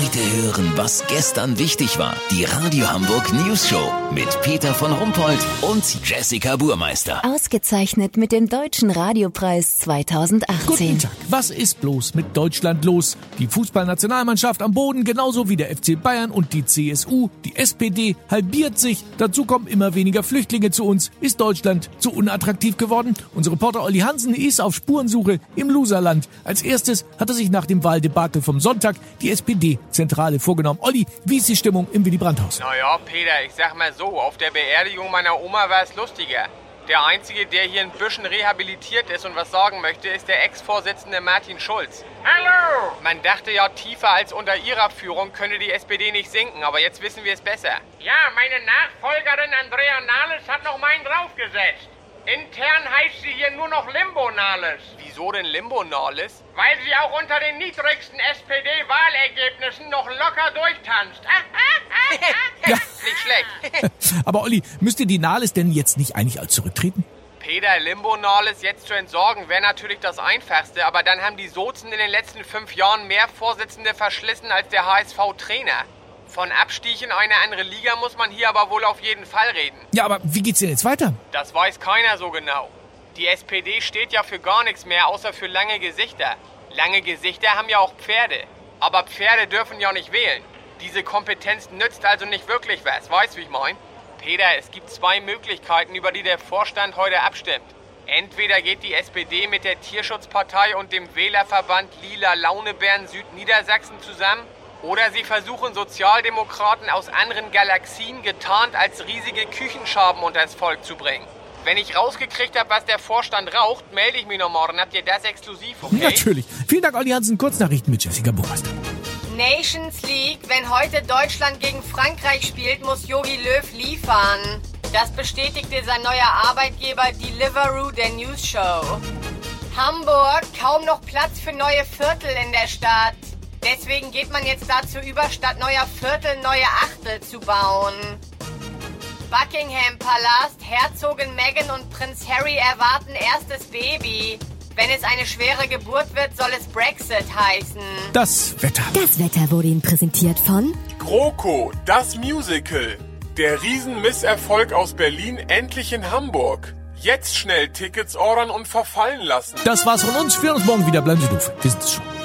Heute hören, was gestern wichtig war. Die Radio Hamburg News Show mit Peter von Rumpold und Jessica Burmeister. Ausgezeichnet mit dem Deutschen Radiopreis 2018. Guten Tag. Was ist bloß mit Deutschland los? Die Fußballnationalmannschaft am Boden, genauso wie der FC Bayern und die CSU. Die SPD halbiert sich. Dazu kommen immer weniger Flüchtlinge zu uns. Ist Deutschland zu unattraktiv geworden? Unser Reporter Olli Hansen ist auf Spurensuche im Loserland. Als erstes hat er sich nach dem Wahldebakel vom Sonntag die SPD-Zentrale vorgenommen. Olli, wie ist die Stimmung im Willy Brandt-Haus? Naja, Peter, ich sag mal so, auf der Beerdigung meiner Oma war es lustiger. Der Einzige, der hier ein bisschen rehabilitiert ist und was sagen möchte, ist der Ex-Vorsitzende Martin Schulz. Hallo! Man dachte ja, tiefer als unter ihrer Führung könne die SPD nicht sinken, aber jetzt wissen wir es besser. Ja, meine Nachfolgerin Andrea Nahles hat noch meinen draufgesetzt. Intern heißt sie hier nur noch Limbo Nahles. Wieso denn Limbo Nahles? Weil sie auch unter den niedrigsten SPD-Wahlergebnissen noch locker durchtanzt. Ja. Nicht schlecht. Aber Olli, müsste die Nahles denn jetzt nicht eigentlich als zurücktreten? Peter Limbo Nahles jetzt zu entsorgen, wäre natürlich das Einfachste, aber dann haben die Sozen in den letzten fünf Jahren mehr Vorsitzende verschlissen als der HSV-Trainer. Von Abstieg in eine andere Liga muss man hier aber wohl auf jeden Fall reden. Ja, aber wie geht's denn jetzt weiter? Das weiß keiner so genau. Die SPD steht ja für gar nichts mehr, außer für lange Gesichter. Lange Gesichter haben ja auch Pferde. Aber Pferde dürfen ja nicht wählen. Diese Kompetenz nützt also nicht wirklich was. Weißt wie ich mein? Peter, es gibt zwei Möglichkeiten, über die der Vorstand heute abstimmt. Entweder geht die SPD mit der Tierschutzpartei und dem Wählerverband Lila Launebären Südniedersachsen zusammen oder sie versuchen Sozialdemokraten aus anderen Galaxien getarnt als riesige Küchenschaben unters Volk zu bringen. Wenn ich rausgekriegt habe, was der Vorstand raucht, melde ich mich noch morgen. Habt ihr das exklusiv, okay? Natürlich. Vielen Dank, Olli Hansen. Kurznachrichten mit Jessica Burmeister. Nations League, wenn heute Deutschland gegen Frankreich spielt, muss Jogi Löw liefern. Das bestätigte sein neuer Arbeitgeber Deliveroo der News Show. Hamburg, kaum noch Platz für neue Viertel in der Stadt. Deswegen geht man jetzt dazu über, statt neuer Viertel neue Achtel zu bauen. Buckingham Palast, Herzogin Meghan und Prinz Harry erwarten erstes Baby. Wenn es eine schwere Geburt wird, soll es Brexit heißen. Das Wetter. Das Wetter wurde Ihnen präsentiert von GroKo, das Musical. Der Riesenmisserfolg aus Berlin endlich in Hamburg. Jetzt schnell Tickets ordern und verfallen lassen. Das war's von uns. Wir hören uns morgen wieder. Bleiben Sie doof. Wir sind es schon.